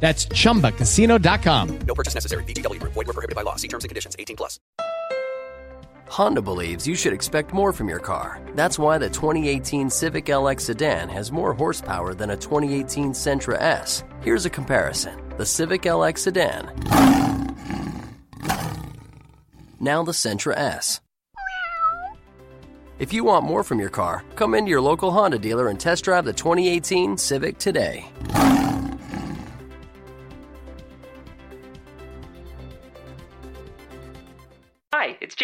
That's chumbacasino.com. No purchase necessary. VGW Group. Void were prohibited by law. See terms and conditions. 18 plus. Honda believes you should expect more from your car. That's why the 2018 Civic LX sedan has more horsepower than a 2018 Sentra S. Here's a comparison: the Civic LX sedan. Now the Sentra S. If you want more from your car, come into your local Honda dealer and test drive the 2018 Civic today.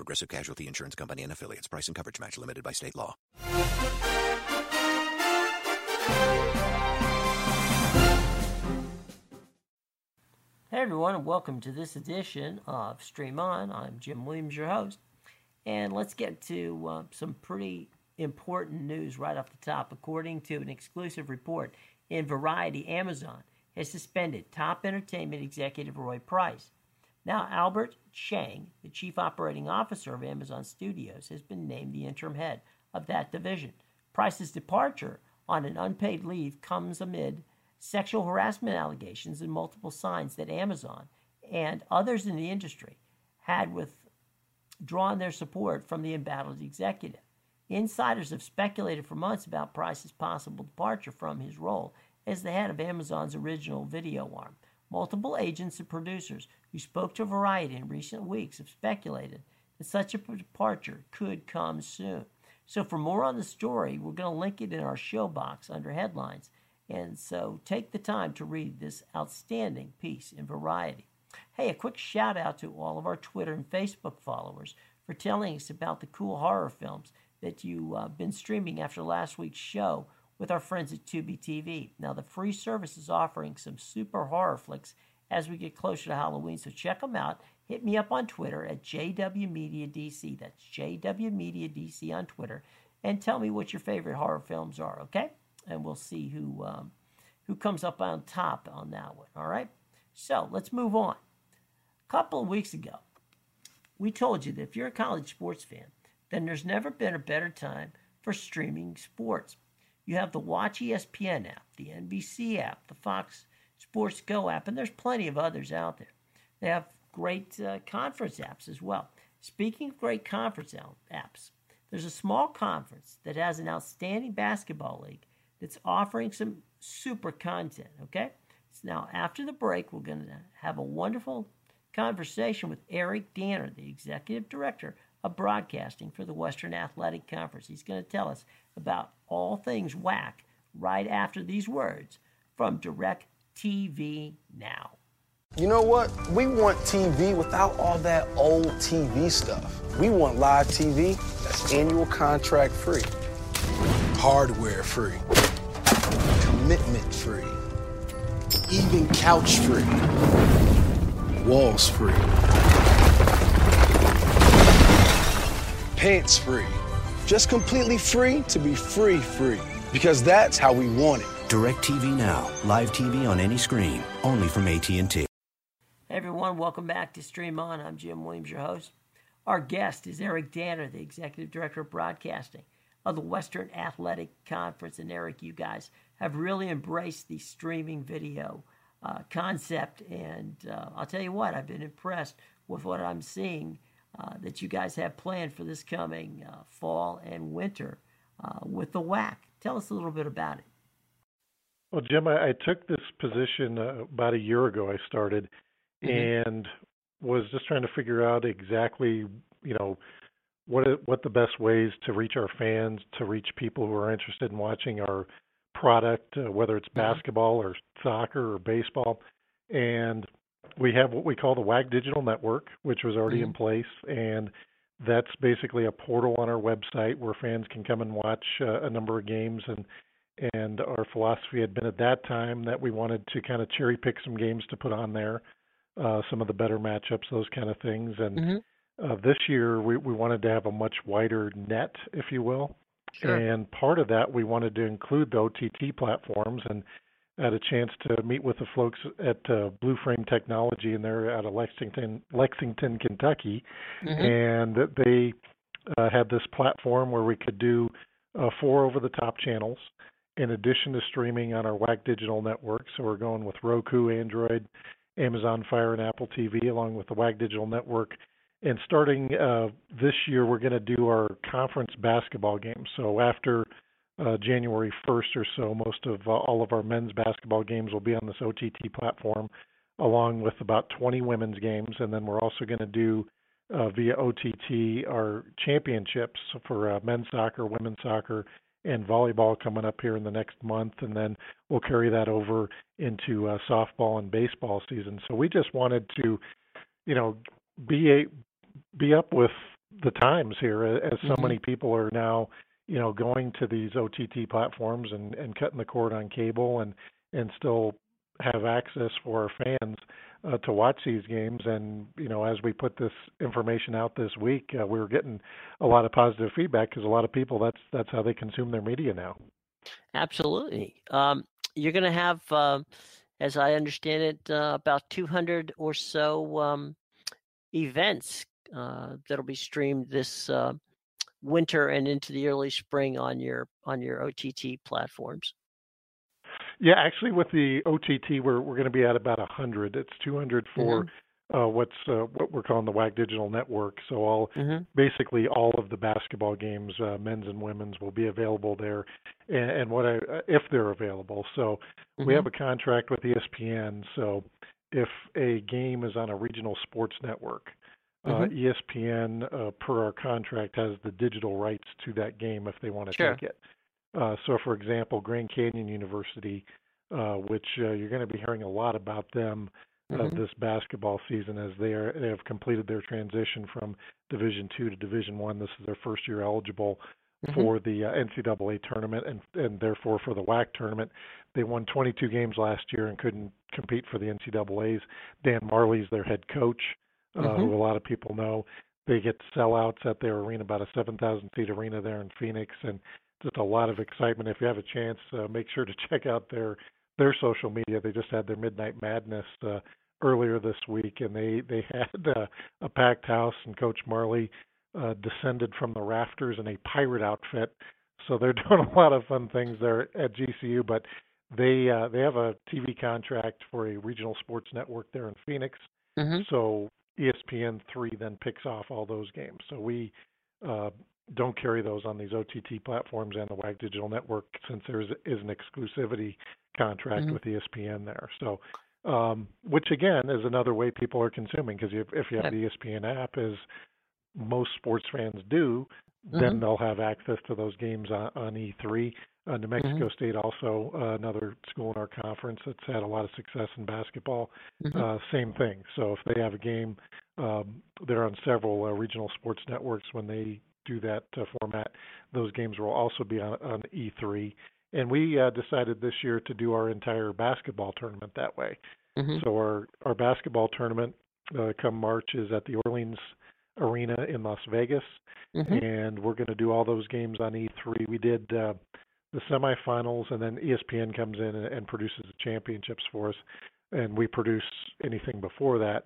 Progressive Casualty Insurance Company and affiliates. Price and coverage match limited by state law. Hey everyone, welcome to this edition of Stream On. I'm Jim Williams, your host, and let's get to uh, some pretty important news right off the top. According to an exclusive report in Variety, Amazon has suspended top entertainment executive Roy Price. Now, Albert Cheng, the chief operating officer of Amazon Studios, has been named the interim head of that division. Price's departure on an unpaid leave comes amid sexual harassment allegations and multiple signs that Amazon and others in the industry had withdrawn their support from the embattled executive. Insiders have speculated for months about Price's possible departure from his role as the head of Amazon's original video arm. Multiple agents and producers who spoke to Variety in recent weeks have speculated that such a departure could come soon. So, for more on the story, we're going to link it in our show box under headlines. And so, take the time to read this outstanding piece in Variety. Hey, a quick shout out to all of our Twitter and Facebook followers for telling us about the cool horror films that you've uh, been streaming after last week's show with our friends at Tubi TV. Now, the free service is offering some super horror flicks as we get closer to Halloween, so check them out. Hit me up on Twitter at JWMediaDC. That's JWMediaDC on Twitter, and tell me what your favorite horror films are. Okay, and we'll see who um, who comes up on top on that one. All right. So let's move on. A couple of weeks ago, we told you that if you're a college sports fan, then there's never been a better time for streaming sports. You have the Watch ESPN app, the NBC app, the Fox Sports Go app, and there's plenty of others out there. They have great uh, conference apps as well. Speaking of great conference apps, there's a small conference that has an outstanding basketball league that's offering some super content, okay? So now, after the break, we're going to have a wonderful conversation with Eric Danner, the executive director of broadcasting for the Western Athletic Conference. He's going to tell us about all things WAC right after these words from Direct TV Now. You know what? We want TV without all that old TV stuff. We want live TV that's annual contract free, hardware free, commitment free, even couch free, walls free, pants free. Just completely free to be free free. Because that's how we want it. DirecTV Now, live TV on any screen, only from AT&T. Hey everyone, welcome back to Stream On. I'm Jim Williams, your host. Our guest is Eric Danner, the Executive Director of Broadcasting of the Western Athletic Conference. And Eric, you guys have really embraced the streaming video uh, concept. And uh, I'll tell you what, I've been impressed with what I'm seeing uh, that you guys have planned for this coming uh, fall and winter uh, with the WAC. Tell us a little bit about it. Well, Jim, I, I took this position uh, about a year ago. I started mm-hmm. and was just trying to figure out exactly, you know, what what the best ways to reach our fans, to reach people who are interested in watching our product, uh, whether it's mm-hmm. basketball or soccer or baseball. And we have what we call the WAC Digital Network, which was already mm-hmm. in place, and that's basically a portal on our website where fans can come and watch uh, a number of games and and our philosophy had been at that time that we wanted to kind of cherry pick some games to put on there, uh, some of the better matchups, those kind of things. And mm-hmm. uh, this year we, we wanted to have a much wider net, if you will. Sure. And part of that we wanted to include the OTT platforms and had a chance to meet with the folks at uh, Blue Frame Technology, and they're out of Lexington, Lexington, Kentucky, mm-hmm. and they uh, had this platform where we could do uh, four over-the-top channels, in addition to streaming on our WAC digital network. So we're going with Roku, Android, Amazon Fire, and Apple TV, along with the WAC digital network. And starting uh, this year, we're going to do our conference basketball games. So after uh, January 1st or so, most of uh, all of our men's basketball games will be on this OTT platform, along with about 20 women's games. And then we're also going to do uh, via OTT our championships for uh, men's soccer, women's soccer, and volleyball coming up here in the next month, and then we'll carry that over into uh, softball and baseball season. So we just wanted to, you know, be a be up with the times here, as so mm-hmm. many people are now, you know, going to these OTT platforms and and cutting the cord on cable and and still have access for our fans uh, to watch these games. And you know, as we put this information out this week, uh, we were getting a lot of positive feedback because a lot of people that's that's how they consume their media now. Absolutely. Um, you're going to have, uh, as I understand it, uh, about 200 or so um, events uh, that'll be streamed this uh, winter and into the early spring on your on your OTT platforms. Yeah, actually, with the OTT, we're we're going to be at about a hundred. It's two hundred for mm-hmm. uh, what's uh, what we're calling the WAC Digital Network. So all mm-hmm. basically all of the basketball games, uh, men's and women's, will be available there, and, and what I uh, if they're available. So mm-hmm. we have a contract with ESPN. So if a game is on a regional sports network, uh, mm-hmm. ESPN, uh, per our contract, has the digital rights to that game if they want to sure. take it. Uh, so, for example, Grand Canyon University, uh, which uh, you're going to be hearing a lot about them uh, mm-hmm. this basketball season as they are they have completed their transition from Division two to Division one. This is their first year eligible mm-hmm. for the uh, NCAA tournament and and therefore for the WAC tournament. They won 22 games last year and couldn't compete for the NCAA's. Dan Majerle's their head coach, uh, mm-hmm. who a lot of people know. They get sellouts at their arena, about a 7,000 seat arena there in Phoenix, and just a lot of excitement. If you have a chance, uh, make sure to check out their their social media. They just had their Midnight Madness uh, earlier this week, and they they had uh, a packed house, and Coach Majerle uh, descended from the rafters in a pirate outfit. So they're doing a lot of fun things there at GCU, but they uh, they have a TV contract for a regional sports network there in Phoenix. Mm-hmm. So ESPN three then picks off all those games. So we uh, don't carry those on these OTT platforms and the WAC Digital Network since there is, is an exclusivity contract mm-hmm. with ESPN there. So, um, which again is another way people are consuming because if, if you have the ESPN app, as most sports fans do, mm-hmm. then they'll have access to those games on, on E3. Uh, New Mexico mm-hmm. State also uh, another school in our conference that's had a lot of success in basketball. Mm-hmm. Uh, same thing. So if they have a game, um, they're on several uh, regional sports networks when they do that uh, format. Those games will also be on, on E3. And we uh, decided this year to do our entire basketball tournament that way. Mm-hmm. So our our basketball tournament uh, come March is at the Orleans Arena in Las Vegas, mm-hmm. and we're going to do all those games on E3. We did uh, the semifinals, and then ESPN comes in and, and produces the championships for us, and we produce anything before that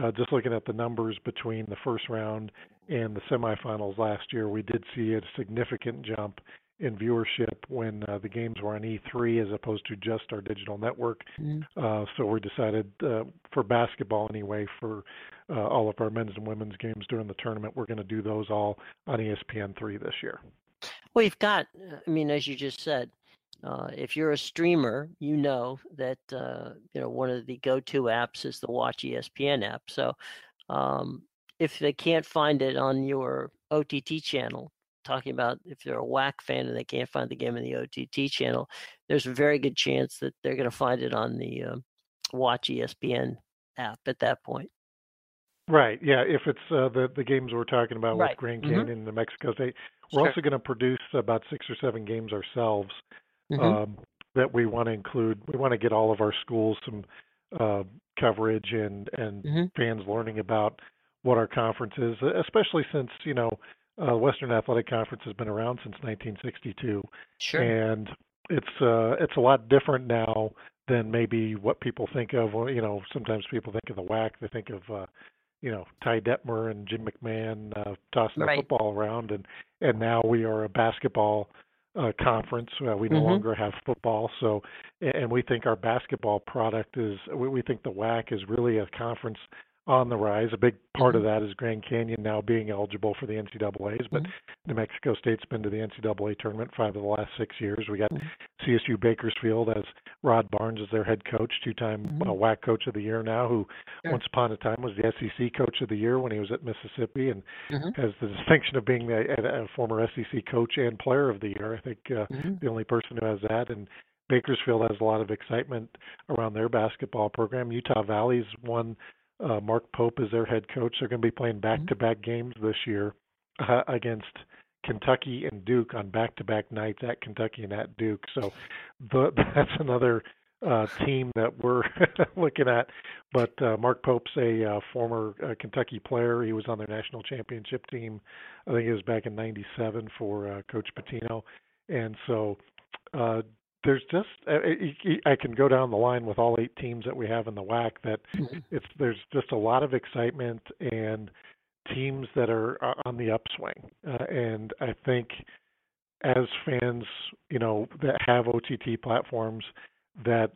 uh, just looking at the numbers between the first round and the semifinals last year, we did see a significant jump in viewership when uh, the games were on E3 as opposed to just our digital network. Mhm. Uh, so we decided uh, for basketball anyway, for uh, all of our men's and women's games during the tournament, we're going to do those all on E ESPN3 this year. Well, you've got, I mean, as you just said, uh, if you're a streamer, you know that uh, you know one of the go-to apps is the Watch ESPN app. So, um, if they can't find it on your OTT channel, talking about if they're a WAC fan and they can't find the game in the OTT channel, there's a very good chance that they're going to find it on the um, Watch ESPN app at that point. Right. Yeah. If it's uh, the the games we're talking about Right. with Grand Mhm. Canyon and New Mexico State, we're Sure. also going to produce about six or seven games ourselves Mhm. um, that we want to include. We want to get all of our schools some uh, coverage and and Mhm. fans learning about what our conference is, especially since you know uh, Western Athletic Conference has been around since 1962, Sure. and it's uh, it's a lot different now than maybe what people think of. You know, sometimes people think of the WAC, they think of uh, you know Ty Detmer and Jim McMahon uh, tossing the football around, and and now we are a basketball uh, conference. Uh, we no Mhm. longer have football, so and we think our basketball product is. We, we think the WAC is really a conference on the rise. A big part of that is Grand Canyon now being eligible for the NCAA's, but New Mexico State's been to the NCAA tournament five of the last six years. We got CSU Bakersfield as Rod Barnes as their head coach, two-time uh, WAC coach of the year now, who Sure. once upon a time was the SEC coach of the year when he was at Mississippi, and Mhm. has the distinction of being a, a, former SEC coach and player of the year. I think uh, Mhm. the only person who has that, and Bakersfield has a lot of excitement around their basketball program. Utah Valley's won. Uh, Mark Pope is their head coach. They're going to be playing back-to-back games this year uh, against Kentucky and Duke on back-to-back nights at Kentucky and at Duke. So the, that's another uh, team that we're looking at. But uh, Mark Pope's a uh, former uh, Kentucky player. He was on their national championship team. I think it was back in '97 for uh, Coach Pitino. And so uh, there's just I, I I can go down the line with all eight teams that we have in the WAC. That it's there's just a lot of excitement and teams that are uh, on the upswing. Uh, and I think as fans, you know, that have OTT platforms that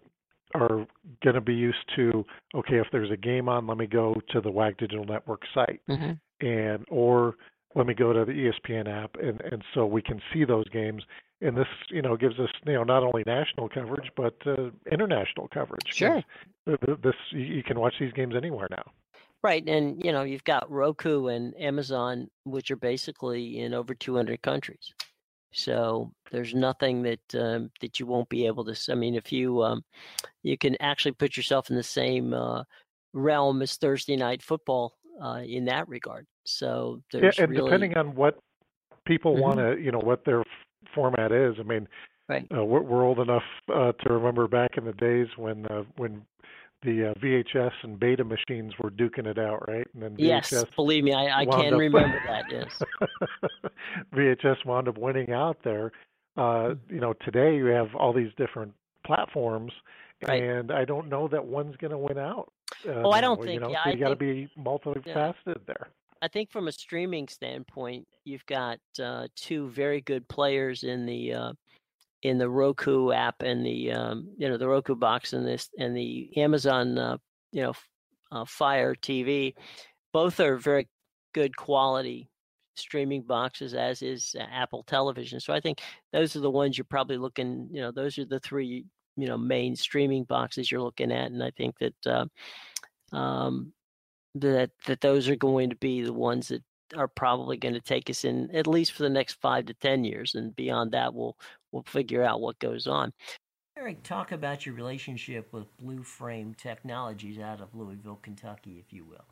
are going to be used to, okay, if there's a game on, let me go to the WAC Digital Network site, Mhm. and or let me go to the ESPN app, and and so we can see those games. And this, you know, gives us, you know, not only national coverage but uh, international coverage. Sure. th- This you you can watch these games anywhere now. Right, and you know you've got Roku and Amazon, which are basically in over 200 countries. So there's nothing that um, that you won't be able to. I mean, if you um, you can actually put yourself in the same uh, realm as Thursday night football uh, in that regard. So Yeah, and really depending on what people Mhm. want to, you know, what their format is. I mean, Right. uh, we're, we're old enough uh, to remember back in the days when uh, when the uh, VHS and Beta machines were duking it out, right? And then yes, believe me, I, I can up- remember that. Yes. VHS wound up winning out there. Uh, you know, today you have all these different platforms, Right. and I don't know that one's going to win out. Uh, Oh, I don't think- You know, yeah, so you got to be multifaceted there. I think from a streaming standpoint, you've got uh, two very good players in the uh, in the Roku app and the um, you know the Roku box and this and the Amazon uh, you know uh, Fire TV. Both are very good quality streaming boxes, as is uh, Apple Television. So I think those are the ones you're probably looking. You know, those are the three you know main streaming boxes you're looking at, and I think that. Uh, um, that that those are going to be the ones that are probably going to take us in at least for the next five to ten years, and beyond that, we'll we'll figure out what goes on. Eric, talk about your relationship with Blue Frame Technologies out of Louisville, Kentucky, if you will.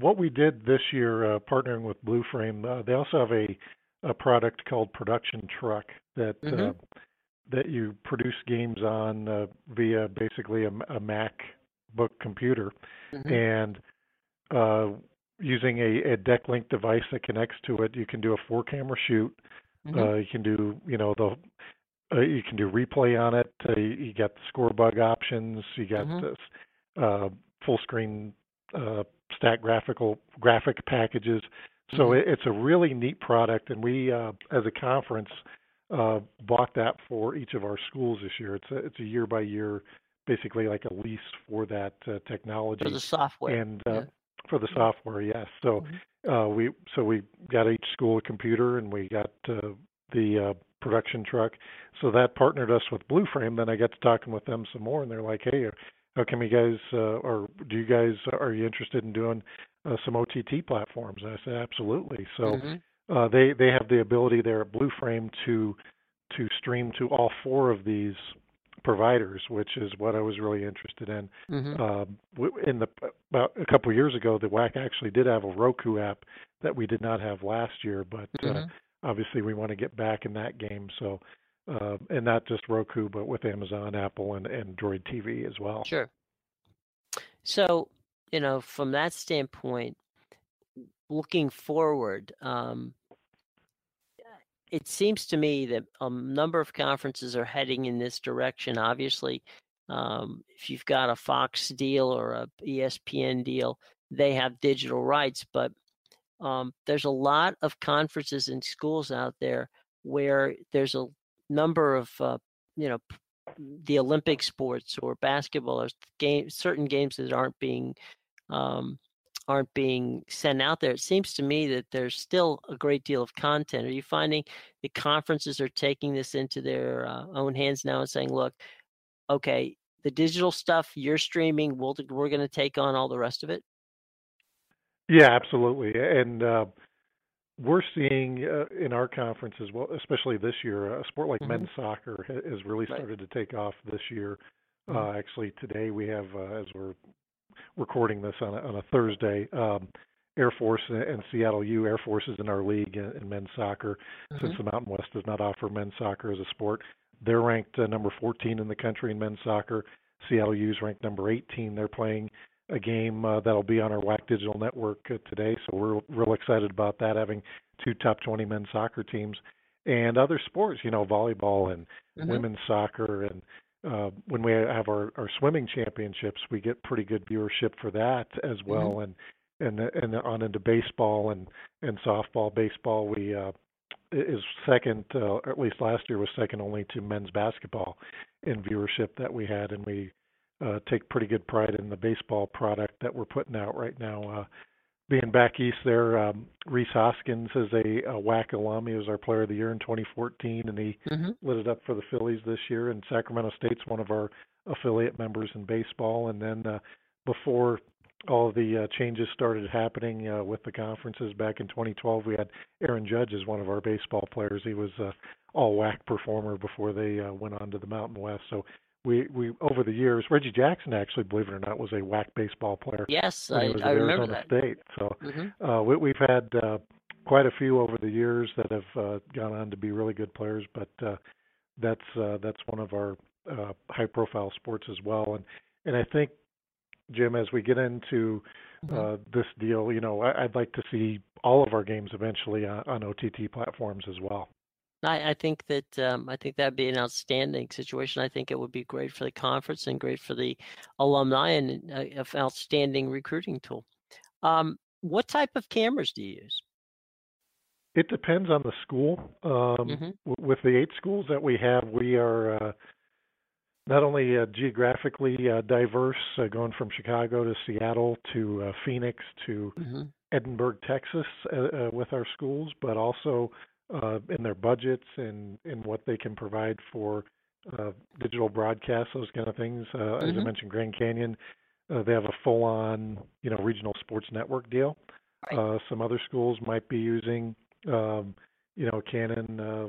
what we did this year, uh, partnering with Blue Frame, uh, they also have a a product called Production Truck that uh, Mhm. that you produce games on uh, via basically a, a MacBook computer, Mhm. and uh, using a, a DeckLink device that connects to it, you can do a four camera shoot. Uh, Mhm. you can do you know the uh, you can do replay on it. Uh, you, you got the score bug options. You got Mhm. this uh, full screen uh, stack graphical graphic packages. So Mhm. it, it's a really neat product, and we, uh, as a conference, uh, bought that for each of our schools this year. It's a, it's a year by year, basically like a lease for that uh, technology For the software. and uh, yeah. for the software. Yes. So uh, we so we got each school a computer, and we got uh, the uh, production truck. So that partnered us with Blue Frame. Then I got to talking with them some more, and they're like, "Hey, how come you guys, uh, or do you guys, are you interested in doing uh, some OTT platforms?" And I said, "Absolutely." So Mhm. uh, they they have the ability there at Blue Frame to to stream to all four of these providers, which is what I was really interested in. Mhm. Um, in the about a couple of years ago, the WAC actually did have a Roku app that we did not have last year, but uh, Mhm. obviously we want to get back in that game. So, uh, and not just Roku, but with Amazon, Apple, and Android TV as well. Sure. So, you know, from that standpoint, looking forward, um, it seems to me that a number of conferences are heading in this direction. Obviously, um, if you've got a Fox deal or a ESPN deal, they have digital rights, but um, there's a lot of conferences and schools out there where there's a number of uh, you know the Olympic sports or basketball or game certain games that aren't being um, aren't being sent out there. It seems to me that there's still a great deal of content. Are you finding the conferences are taking this into their uh, own hands now and saying, "Look, okay, the digital stuff you're streaming, we'll, we're going to take on all the rest of it." Yeah, absolutely. And uh, we're seeing uh, in our conference as well, especially this year, a sport like Mhm. men's soccer has really Right. started to take off this year. Mhm. Uh, actually, today we have, uh, as we're recording this on a, on a Thursday, um, Air Force and Seattle U Air Force is in our league in, in men's soccer. Since Mhm. the Mountain West does not offer men's soccer as a sport, they're ranked uh, number 14 in the country in men's soccer. Seattle U is ranked number 18. They're playing a game uh, that'll be on our WAC Digital Network uh, today, so we're real excited about that. Having two top 20 men's soccer teams and other sports, you know, volleyball and Mhm. women's soccer, and uh, when we have our, our swimming championships, we get pretty good viewership for that as well, and and and on into baseball and and softball. Baseball, we uh, is second, uh, or at least last year was second only to men's basketball in viewership that we had, and we uh, take pretty good pride in the baseball product that we're putting out right now. Uh, being back east there, um, Rhys Hoskins is a, a WAC alum. He was our Player of the Year in 2014, and he Mhm. lit it up for the Phillies this year. And Sacramento State's one of our affiliate members in baseball. And then uh, before all the uh, changes started happening uh, with the conferences back in 2012, we had Aaron Judge as one of our baseball players. He was uh, all WAC performer before they uh, went on to the Mountain West. So we we over the years, Reggie Jackson actually, believe it or not, was a WAC baseball player. Yes, I, I remember Arizona that. State. So Mhm. uh, we, we've had uh, quite a few over the years that have uh, gone on to be really good players, but uh, that's uh, that's one of our uh, high-profile sports as well. And and I think, Jim, as we get into uh, this deal, you know, I, I'd like to see all of our games eventually on, on OTT platforms as well. I, I think that um, I think that'd be an outstanding situation. I think it would be great for the conference and great for the alumni and uh, an outstanding recruiting tool. Um, what type of cameras do you use? It depends on the school. Um, Mhm. w- with the eight schools that we have, we are uh, not only uh, geographically uh, diverse, uh, going from Chicago to Seattle to uh, Phoenix to Mhm. Edinburg, Texas, uh, uh, with our schools, but also uh, in their budgets and in what they can provide for uh, digital broadcasts, those kind of things. Uh, As I Mhm. mentioned, Grand Canyon, uh, they have a full-on, you know, regional sports network deal. Uh, some other schools might be using, um, you know, Canon uh,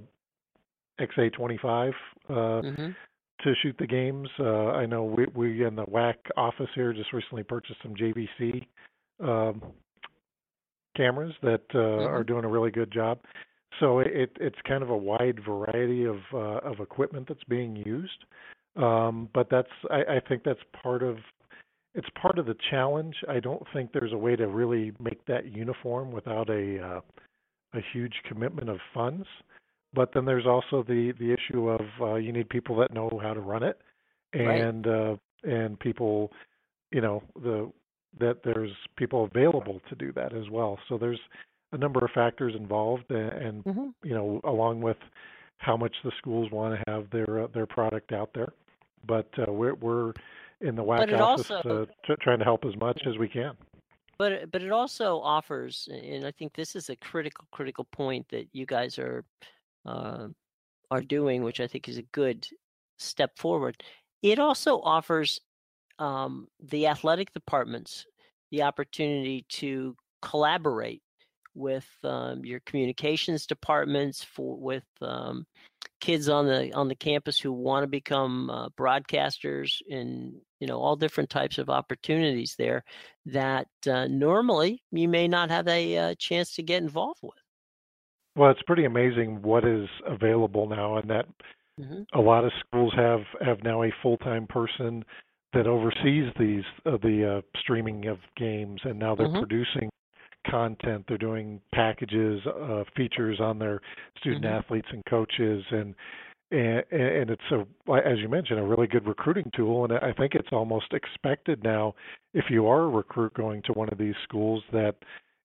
XA25 uh, Mhm. to shoot the games. Uh, I know we, we in the WAC office here just recently purchased some JVC um, cameras that uh, are doing a really good job. So it, it's kind of a wide variety of uh, of equipment that's being used. Um, but that's I, I think that's part of it's part of the challenge. I don't think there's a way to really make that uniform without a uh, a huge commitment of funds. But then there's also the the issue of uh, you need people that know how to run it, Right. and uh, and people, you know, the that there's people available to do that as well. So there's a number of factors involved, and, Mm-hmm. you know, along with how much the schools want to have their uh, their product out there. But uh, we're we're in the WAC office also- uh, t- trying to help as much as we can. But it- but it also offers, and I think this is a critical critical point that you guys are uh, are doing, which I think is a good step forward. It also offers um, the athletic departments the opportunity to collaborate with um, your communications departments for with um, kids on the on the campus who want to become uh, broadcasters and you know all different types of opportunities there that uh, normally you may not have a uh, chance to get involved with. Well, it's pretty amazing what is available now, and that Mhm. a lot of schools have have now a full time person that oversees these uh, the uh, streaming of games, and now they're Mhm. producing content. They're doing packages, uh, features on their student Mhm. athletes and coaches, and and and it's a as you mentioned a really good recruiting tool. And I think it's almost expected now if you are a recruit going to one of these schools that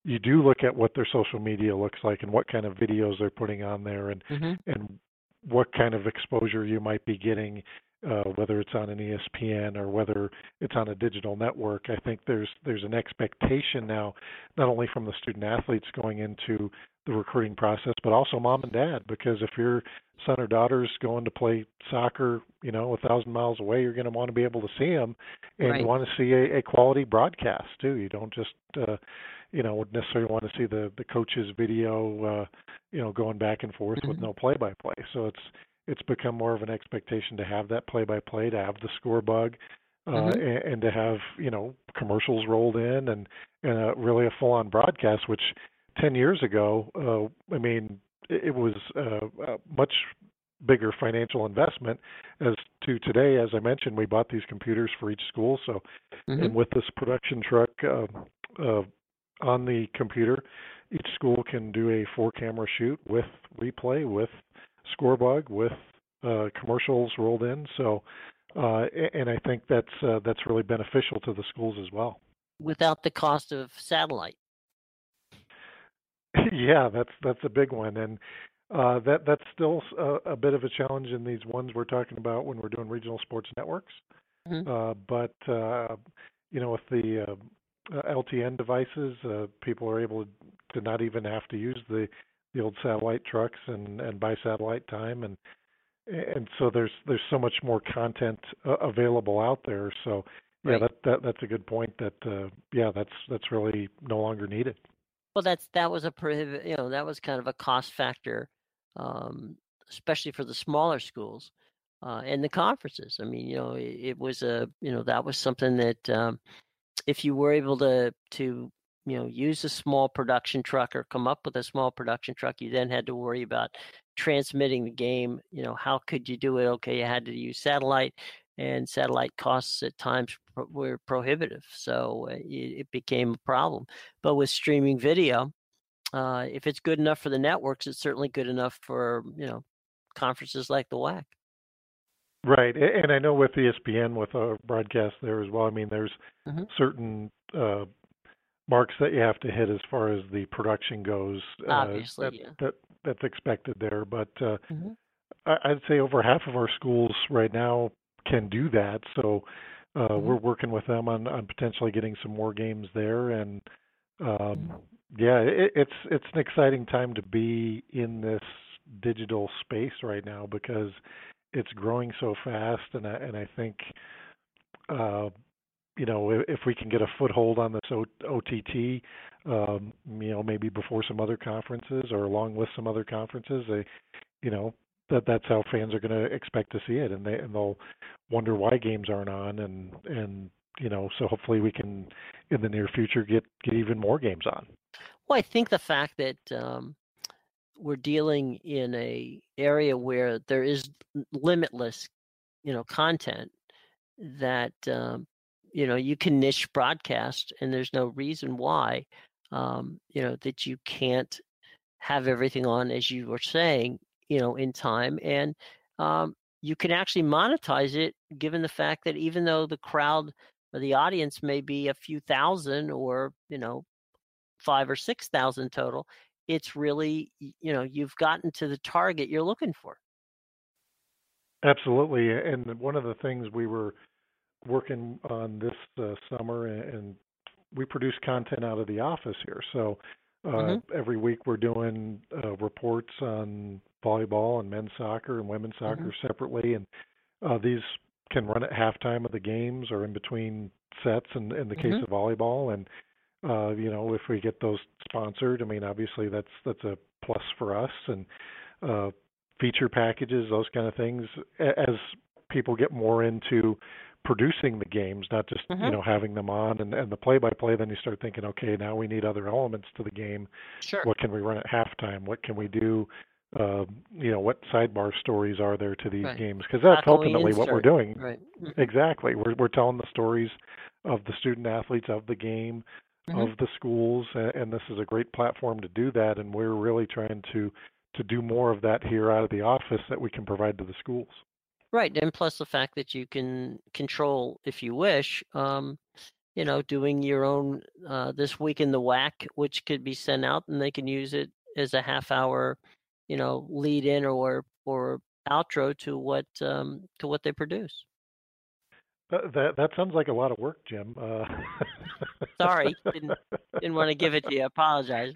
you do look at what their social media looks like and what kind of videos they're putting on there and Mhm. and what kind of exposure you might be getting uh, whether it's on an ESPN or whether it's on a digital network. I think there's there's an expectation now, not only from the student athletes going into the recruiting process, but also mom and dad. Because if your son or daughter's going to play soccer, you know, a thousand miles away, you're going to want to be able to see them, and Right. you want to see a, a quality broadcast too. You don't just uh, you know necessarily want to see the the coach's video, uh, you know, going back and forth with no play-by-play. So it's it's become more of an expectation to have that play-by-play, to have the score bug, uh, Mhm. and, and to have you know commercials rolled in, and and a, really a full-on broadcast. Which ten years ago, uh, I mean, it, it was uh, a much bigger financial investment as to today. As I mentioned, we bought these computers for each school, so Mhm. and with this production truck uh, uh, on the computer, each school can do a four-camera shoot with replay, with scorebug, with uh, commercials rolled in. So, uh, and I think that's uh, that's really beneficial to the schools as well. Without the cost of satellite. yeah, that's that's a big one, and uh, that that's still a, a bit of a challenge in these ones we're talking about when we're doing regional sports networks. Mhm. Uh, but uh, you know, with the uh, uh, LTN devices, uh, people are able to not even have to use the the old satellite trucks and and buy satellite time, and and so there's there's so much more content uh, available out there. So yeah, Right. that, that that's a good point. That uh, yeah, that's that's really no longer needed. Well, that's that was a. You know, that was kind of a cost factor, um, especially for the smaller schools uh, and the conferences. I mean, you know, it, it was a you know that was something that um, if you were able to to you know use a small production truck or come up with a small production truck, you then had to worry about transmitting the game. You know, how could you do it? Okay, you had to use satellite, and satellite costs at times were prohibitive, so uh, it, it became a problem. But with streaming video, uh, if it's good enough for the networks, it's certainly good enough for you know conferences like the WAC. Right, and I know with ESPN with a broadcast there as well. I mean, there's Mhm. certain uh, marks that you have to hit as far as the production goes. uh, Obviously, that, yeah. that that's expected there. But uh, Mhm. I, I'd say over half of our schools right now can do that. So uh, Mhm. we're working with them on on potentially getting some more games there. And um, yeah, it, it's it's an exciting time to be in this digital space right now because it's growing so fast, and I, and I think, uh, you know, if, we can get a foothold on this OTT, um, you know, maybe before some other conferences or along with some other conferences, they, you know, that that's how fans are going to expect to see it, and they and they'll wonder why games aren't on, and and you know, so hopefully we can in the near future get get even more games on. Well, I think the fact that um, we're dealing in a area where there is limitless, you know, content that um, you know you can niche broadcast, and there's no reason why, um, you know, that you can't have everything on as you were saying, you know, in time, and um, you can actually monetize it, given the fact that even though the crowd or the audience may be a few thousand or you know five or six thousand total it's really you know you've gotten to the target you're looking for. Absolutely and one of the things we were working on this uh, summer and we produce content out of the office here so uh, mm-hmm. every week we're doing uh, reports on volleyball and men's soccer and women's soccer mm-hmm. separately and uh, these can run at halftime of the games or in between sets in, in the case mm-hmm. of volleyball and uh, you know, if we get those sponsored, I mean, obviously that's that's a plus for us and uh, feature packages, those kind of things. As people get more into producing the games, not just mm-hmm. you know having them on and, and the play-by-play, then you start thinking, okay, now we need other elements to the game. Sure. What can we run at halftime? What can we do? Uh, you know, what sidebar stories are there to these right. games? Because that's ultimately what we're doing. Right. Mm-hmm. Exactly. We're we're telling the stories of the student athletes of the game, mm-hmm. of the schools, and this is a great platform to do that. And we're really trying to to do more of that here out of the office that we can provide to the schools. Right, and plus the fact that you can control, if you wish, um, you know, doing your own uh, this week in the WAC, which could be sent out, and they can use it as a half hour, you know, lead in or or outro to what um, to what they produce. That, that that sounds like a lot of work, Jim. Uh... Sorry, didn't didn't want to give it to you. I apologize.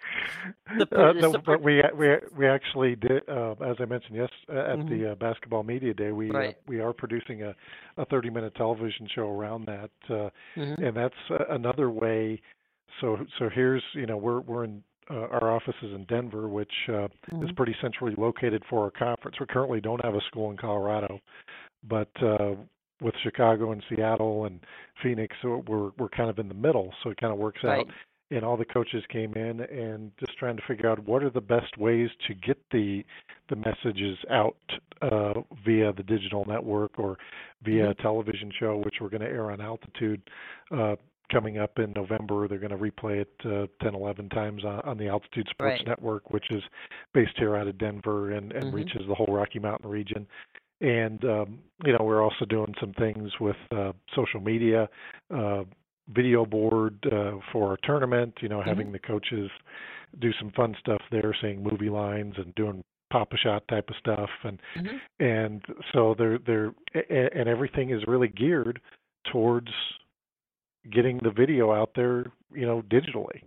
The, uh, but we we we actually did, uh, as I mentioned, yes, at mm-hmm. the uh, basketball media day, we uh, right. we are producing a a 30 minute television show around that, mm-hmm. and that's another way. So so here's you know we're we're in uh, our office is in Denver, which uh, mm-hmm. is pretty centrally located for our conference. We currently don't have a school in Colorado, but uh, with Chicago and Seattle and Phoenix, so we're we're kind of in the middle. So it kind of works right. out. And all the coaches came in and just trying to figure out what are the best ways to get the the messages out uh, via the digital network or via mm-hmm. a television show, which we're going to air on Altitude. Uh, coming up in November. They're going to replay it uh, 10, 11 times on, on the Altitude Sports right. Network, which is based here out of Denver and, and mm-hmm. reaches the whole Rocky Mountain region and um, you know we're also doing some things with uh, social media, uh, video board uh, for our tournament. You know, mm-hmm. having the coaches do some fun stuff there, saying movie lines and doing pop a shot type of stuff, and mm-hmm. and so they're they're and everything is really geared towards getting the video out there, you know, digitally.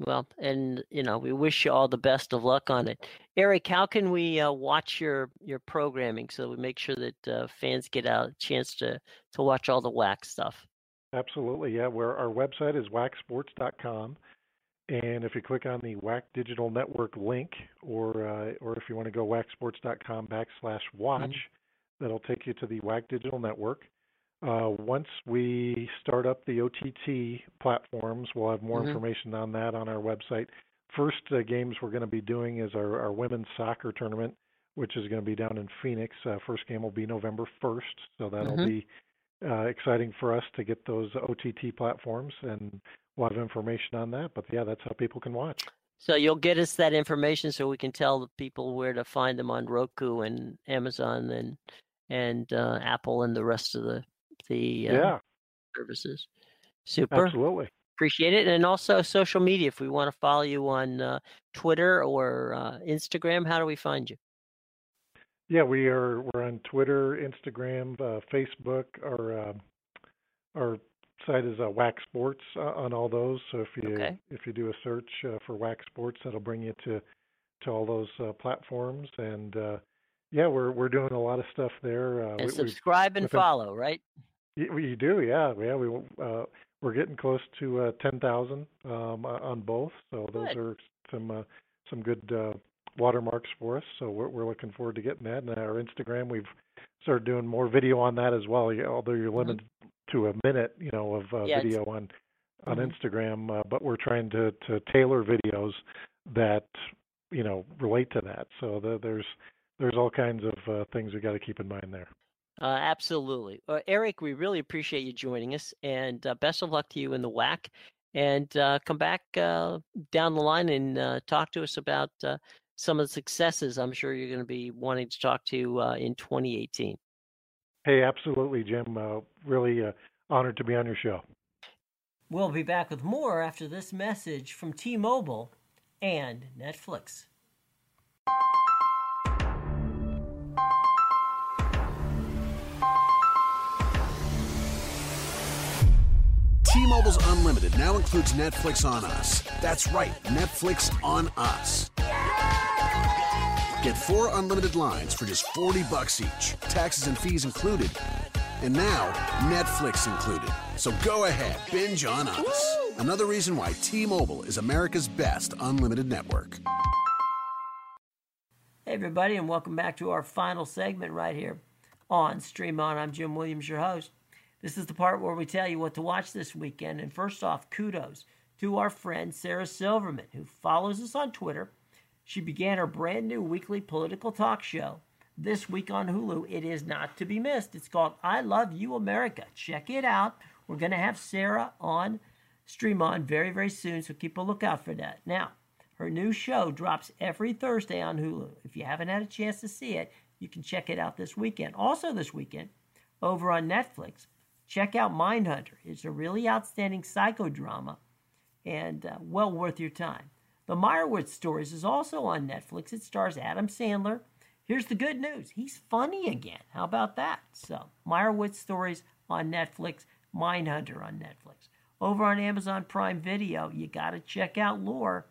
Well, and you know, we wish you all the best of luck on it. Eric, how can we uh, watch your your programming so we make sure that uh, fans get a chance to to watch all the WAC stuff? Absolutely, yeah. Where our website is wacsports.com, and if you click on the WAC Digital Network link, or uh, or if you want to go wacsports.com backslash watch, mm-hmm. that'll take you to the WAC Digital Network. Uh, once we start up the OTT platforms, we'll have more mm-hmm. information on that on our website. First uh, games we're going to be doing is our, our women's soccer tournament, which is going to be down in Phoenix. Uh, first game will be November 1st, so that'll mm-hmm. be uh, exciting for us to get those OTT platforms, and we'll have information on that. But yeah, that's how people can watch. So you'll get us that information so we can tell the people where to find them on Roku and Amazon and and uh, Apple and the rest of the the uh, yeah. services. Super. Absolutely. Appreciate it. And also social media. If we want to follow you on uh, Twitter or uh, Instagram, how do we find you? Yeah, we are. We're on Twitter, Instagram, uh, Facebook. Our um, our site is uh, WAC Sports uh, on all those. So if you okay. if you do a search uh, for WAC Sports, that'll bring you to to all those uh, platforms. And uh, yeah, we're we're doing a lot of stuff there. Uh, and we, subscribe and follow, right? You, do, yeah, yeah. We uh, we're getting close to uh, ten thousand um, on both, so those good. are some uh, some good uh, watermarks for us. So we're we're looking forward to getting that. And our Instagram, we've started doing more video on that as well. Although you're limited mm-hmm. to a minute, you know, of uh, yeah, video on on mm-hmm. Instagram, uh, but we're trying to to tailor videos that you know relate to that. So the, there's there's all kinds of uh, things we got to keep in mind there. Uh, absolutely. Uh, Eric, we really appreciate you joining us and uh, best of luck to you in the WAC. And uh, come back uh, down the line and uh, talk to us about some of the successes I'm sure you're going to be wanting to talk to in 2018. Hey, absolutely, Jim. really honored to be on your show. We'll be back with more after this message from T Mobile and Netflix. T-Mobile's Unlimited now includes Netflix on us. That's right, Netflix on us. Get four unlimited lines for just 40 bucks each, taxes and fees included. And now, Netflix included. So go ahead, binge on us. Another reason why T-Mobile is America's best unlimited network. Hey everybody, and welcome back to our final segment right here on Stream On. I'm Jim Williams, your host. This is the part where we tell you what to watch this weekend. And first off, kudos to our friend Sarah Silverman, who follows us on Twitter. She began her brand new weekly political talk show this week on Hulu. It is not to be missed. It's called I Love You America. Check it out. We're going to have Sarah on Stream On very, very soon, so keep a lookout for that. Now, her new show drops every Thursday on Hulu. If you haven't had a chance to see it, you can check it out this weekend. Also, this weekend, over on Netflix, check out Mindhunter. It's a really outstanding psychodrama and uh, well worth your time. The Meyerowitz Stories is also on Netflix. It stars Adam Sandler. Here's the good news he's funny again. How about that? So, Meyerowitz Stories on Netflix, Mindhunter on Netflix. Over on Amazon Prime Video, you got to check out Lore.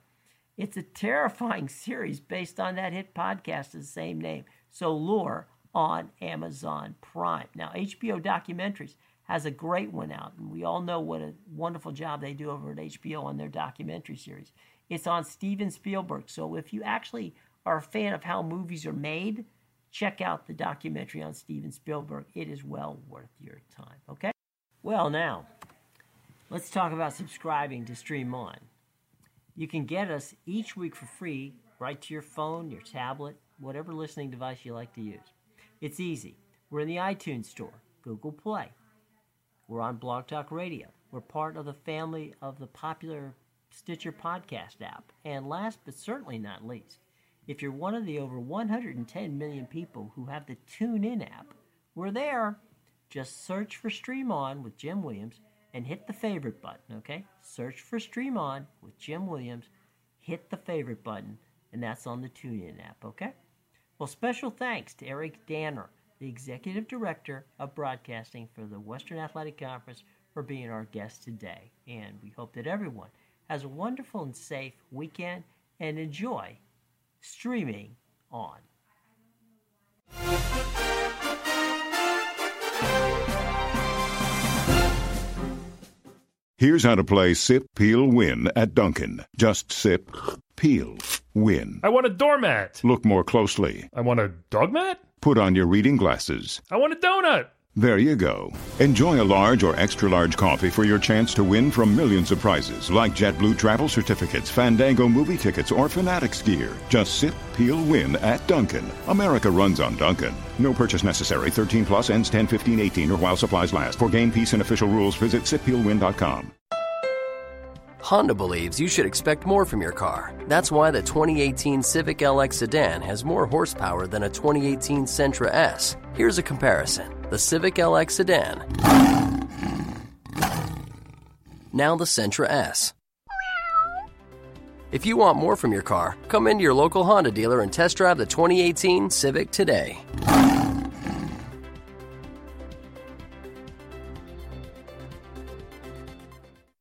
It's a terrifying series based on that hit podcast of the same name. So, Lore on Amazon Prime. Now, HBO documentaries has a great one out, and we all know what a wonderful job they do over at HBO on their documentary series. It's on Steven Spielberg, so if you actually are a fan of how movies are made, check out the documentary on Steven Spielberg. It is well worth your time, okay? Well, now, let's talk about subscribing to Stream On. You can get us each week for free right to your phone, your tablet, whatever listening device you like to use. It's easy. We're in the iTunes Store, Google Play, we're on Blog Talk Radio. We're part of the family of the popular Stitcher podcast app. And last but certainly not least, if you're one of the over 110 million people who have the TuneIn app, we're there. Just search for Stream On with Jim Williams and hit the favorite button, okay? Search for Stream On with Jim Williams, hit the favorite button, and that's on the TuneIn app, okay? Well, special thanks to Eric Danner the Executive Director of Broadcasting for the Western Athletic Conference, for being our guest today. And we hope that everyone has a wonderful and safe weekend and enjoy streaming on. Here's how to play Sip, Peel, Win at Dunkin'. Just sip, peel, win. I want a doormat. Look more closely. I want a dog mat? Put on your reading glasses. I want a donut. There you go. Enjoy a large or extra large coffee for your chance to win from millions of prizes like JetBlue travel certificates, Fandango movie tickets, or Fanatics gear. Just sip, peel, win at Dunkin'. America runs on Dunkin'. No purchase necessary. 13 plus ends 10 15 18 or while supplies last. For game, piece, and official rules, visit sippeelwin.com. Honda believes you should expect more from your car. That's why the 2018 Civic LX sedan has more horsepower than a 2018 Sentra S. Here's a comparison the Civic LX sedan. Now the Sentra S. If you want more from your car, come into your local Honda dealer and test drive the 2018 Civic today.